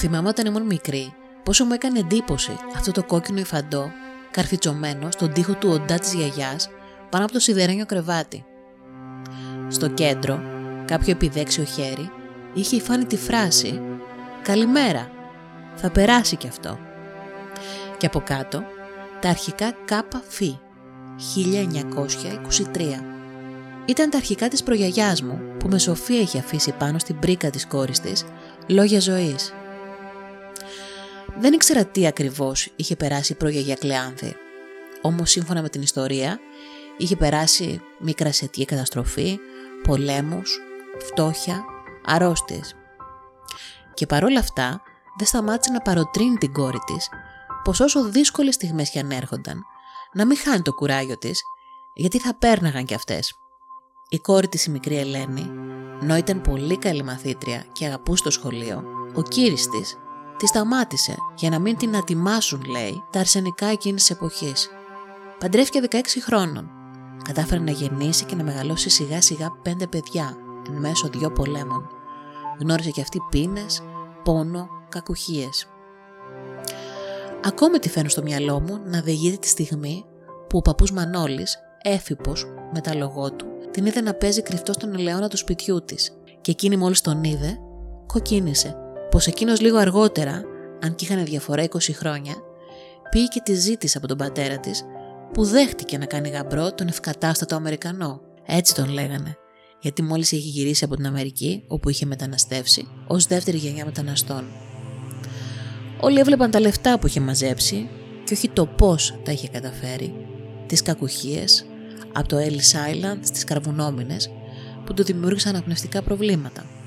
Θυμάμαι όταν ήμουν μικρή πόσο μου έκανε εντύπωση αυτό το κόκκινο υφαντό καρφιτσωμένο στον τοίχο του οντά της γιαγιάς πάνω από το σιδερένιο κρεβάτι. Στο κέντρο, κάποιο επιδέξιο χέρι είχε υφάνει τη φράση «Καλημέρα, θα περάσει κι αυτό». Και από κάτω, τα αρχικά ΚΦ 1923. Ήταν τα αρχικά της προγιαγιάς μου που με σοφία είχε αφήσει πάνω στην πρίκα της κόρης της λόγια ζωής. Δεν ήξερα τι ακριβώς είχε περάσει η προγιαγιά Κλεάνθη, όμως σύμφωνα με την ιστορία είχε περάσει μικρασιατική καταστροφή, πολέμους, φτώχεια, αρρώστιες. Και παρόλα αυτά δεν σταμάτησε να παροτρύνει την κόρη της πως όσο δύσκολες στιγμές και αν έρχονταν, να μην χάνει το κουράγιο της, γιατί θα πέρναγαν κι αυτές. Η κόρη της η μικρή Ελένη, ενώ ήταν πολύ καλή μαθήτρια και αγαπούσε το σχολείο, ο κύρις της τη σταμάτησε για να μην την ατιμάσουν, λέει, τα αρσενικά εκείνης της εποχής. Παντρεύτηκε 16 χρόνων. Κατάφερε να γεννήσει και να μεγαλώσει σιγά σιγά πέντε παιδιά εν μέσω δυο πολέμων. Γνώρισε και αυτή πίνες, πόνο, κακουχίες. Ακόμη τη φαίνω στο μυαλό μου να διηγείται τη στιγμή που ο παππούς Μανώλης, έφυπος, με τα λογό του, την είδε να παίζει κρυφτό στον ελαιόνα του σπιτιού της και εκείνη μόλις τον είδε, κοκκίνησε πως εκείνος λίγο αργότερα, αν και είχαν διαφορά 20 χρόνια, πήγε και τη ζήτησε από τον πατέρα της που δέχτηκε να κάνει γαμπρό τον ευκατάστατο Αμερικανό. Έτσι τον λέγανε, γιατί μόλις είχε γυρίσει από την Αμερική, όπου είχε μεταναστεύσει, ως δεύτερη γενιά μεταναστών. Όλοι έβλεπαν τα λεφτά που είχε μαζέψει και όχι το πώς τα είχε καταφέρει, τις κακουχίες, από το Ellis Island στις καρβουνόμινες που του δημιούργησαν αναπνευστικά προβλήματα.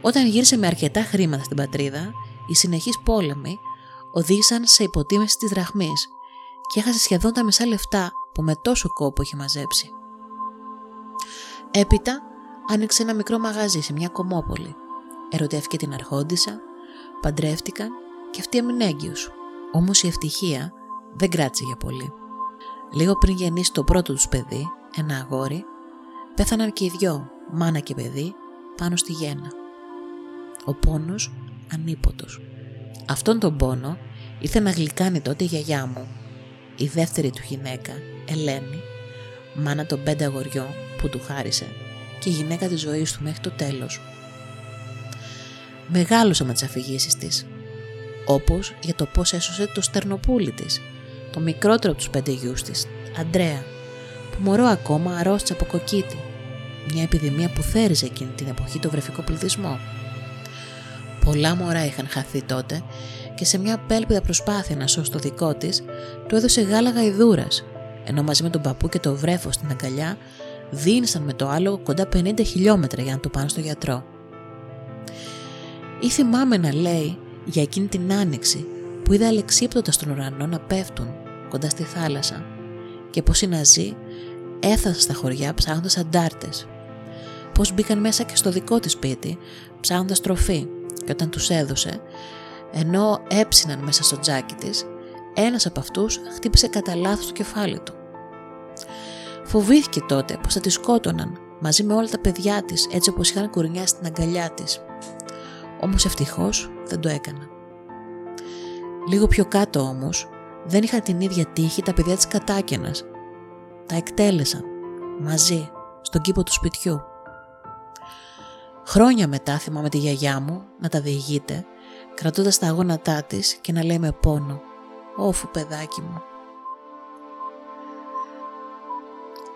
Όταν γύρισε με αρκετά χρήματα στην πατρίδα, οι συνεχείς πόλεμοι οδήγησαν σε υποτίμηση της δραχμής και έχασε σχεδόν τα μισά λεφτά που με τόσο κόπο είχε μαζέψει. Έπειτα άνοιξε ένα μικρό μαγαζί σε μια κομμόπολη. Ερωτεύτηκε την αρχόντισα, παντρεύτηκαν και αυτή έμεινε έγκυος. Όμως η ευτυχία δεν κράτησε για πολύ. Λίγο πριν γεννήσει το πρώτο τους παιδί, ένα αγόρι, πέθαναν και οι δυο, μάνα και παιδί, πάνω στη γέννα. Ο πόνος ανίποτος. Αυτόν τον πόνο ήρθε να γλυκάνει τότε η γιαγιά μου, η δεύτερη του γυναίκα, Ελένη, μάνα των πέντε αγοριών που του χάρισε και η γυναίκα της ζωής του μέχρι το τέλος. Μεγάλωσα με τις αφηγήσεις της, όπως για το πώς έσωσε το στερνοπούλι της, το μικρότερο από τους πέντε γιους της, Αντρέα, που μωρό ακόμα αρρώστησε από κοκκίτη, μια επιδημία που θέριζε εκείνη την εποχή το βρεφικό πληθυσμό. Πολλά μωρά είχαν χαθεί τότε και σε μια απέλπιδα προσπάθεια να σώσει το δικό της, του έδωσε γάλα γαϊδούρα, ενώ μαζί με τον παππού και το βρέφο στην αγκαλιά δίνησαν με το άλογο κοντά 50 χιλιόμετρα για να του πάνε στο γιατρό. Ή θυμάμαι να λέει για εκείνη την άνοιξη που είδα αλεξίπτωτας στον ουρανό να πέφτουν κοντά στη θάλασσα και πως οι Ναζί έφτασαν στα χωριά ψάχνοντας αντάρτες. Πως μπήκαν μέσα και στο δικό της σπίτι ψάχνοντας τροφή και όταν τους έδωσε, ενώ έψιναν μέσα στο τζάκι της, ένας από αυτούς χτύπησε κατά λάθος το κεφάλι του. Φοβήθηκε τότε πως θα τη σκότωναν μαζί με όλα τα παιδιά της έτσι όπως είχαν κουρνιάσει στην αγκαλιά της. Όμως ευτυχώς δεν το έκανα. Λίγο πιο κάτω όμως δεν είχαν την ίδια τύχη τα παιδιά της κατάκαινας. Τα εκτέλεσαν μαζί στον κήπο του σπιτιού. Χρόνια μετά θυμάμαι τη γιαγιά μου να τα διηγείται, κρατώντας τα αγώνατά της και να λέει με πόνο «Όφου παιδάκι μου».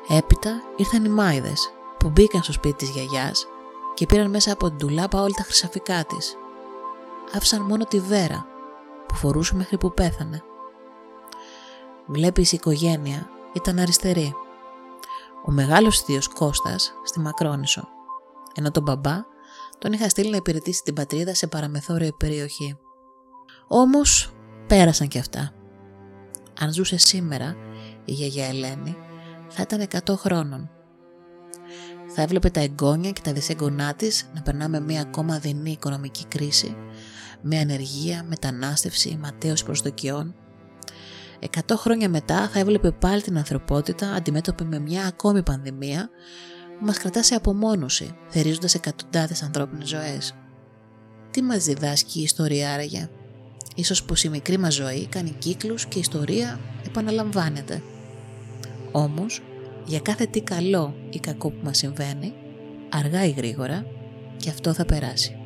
Έπειτα ήρθαν οι μάιδες που μπήκαν στο σπίτι της γιαγιάς και πήραν μέσα από την τουλάπα όλα τα χρυσαφικά της. Άφησαν μόνο τη βέρα που φορούσε μέχρι που πέθανε. Βλέπεις η οικογένεια ήταν αριστερή. Ο μεγάλος θείος Κώστας στη Μακρόνισο ενώ τον μπαμπά τον είχα στείλει να υπηρετήσει την πατρίδα σε παραμεθόρια περιοχή. Όμως πέρασαν και αυτά. Αν ζούσε σήμερα η γιαγιά Ελένη θα ήταν 100 χρόνων. Θα έβλεπε τα εγγόνια και τα δυσέγγονά της να περνάμε μια ακόμα δεινή οικονομική κρίση, με ανεργία, μετανάστευση, ματέωση προσδοκιών. Εκατό χρόνια μετά θα έβλεπε πάλι την ανθρωπότητα αντιμέτωπη με μια ακόμη πανδημία που μας κρατάς σε απομόνωση, θερίζοντας εκατοντάδες ανθρώπινες ζωές. Τι μας διδάσκει η ιστορία άραγε; Ίσως πως η μικρή μας ζωή κάνει κύκλους και η ιστορία επαναλαμβάνεται. Όμως, για κάθε τι καλό ή κακό που μας συμβαίνει, αργά ή γρήγορα, και αυτό θα περάσει.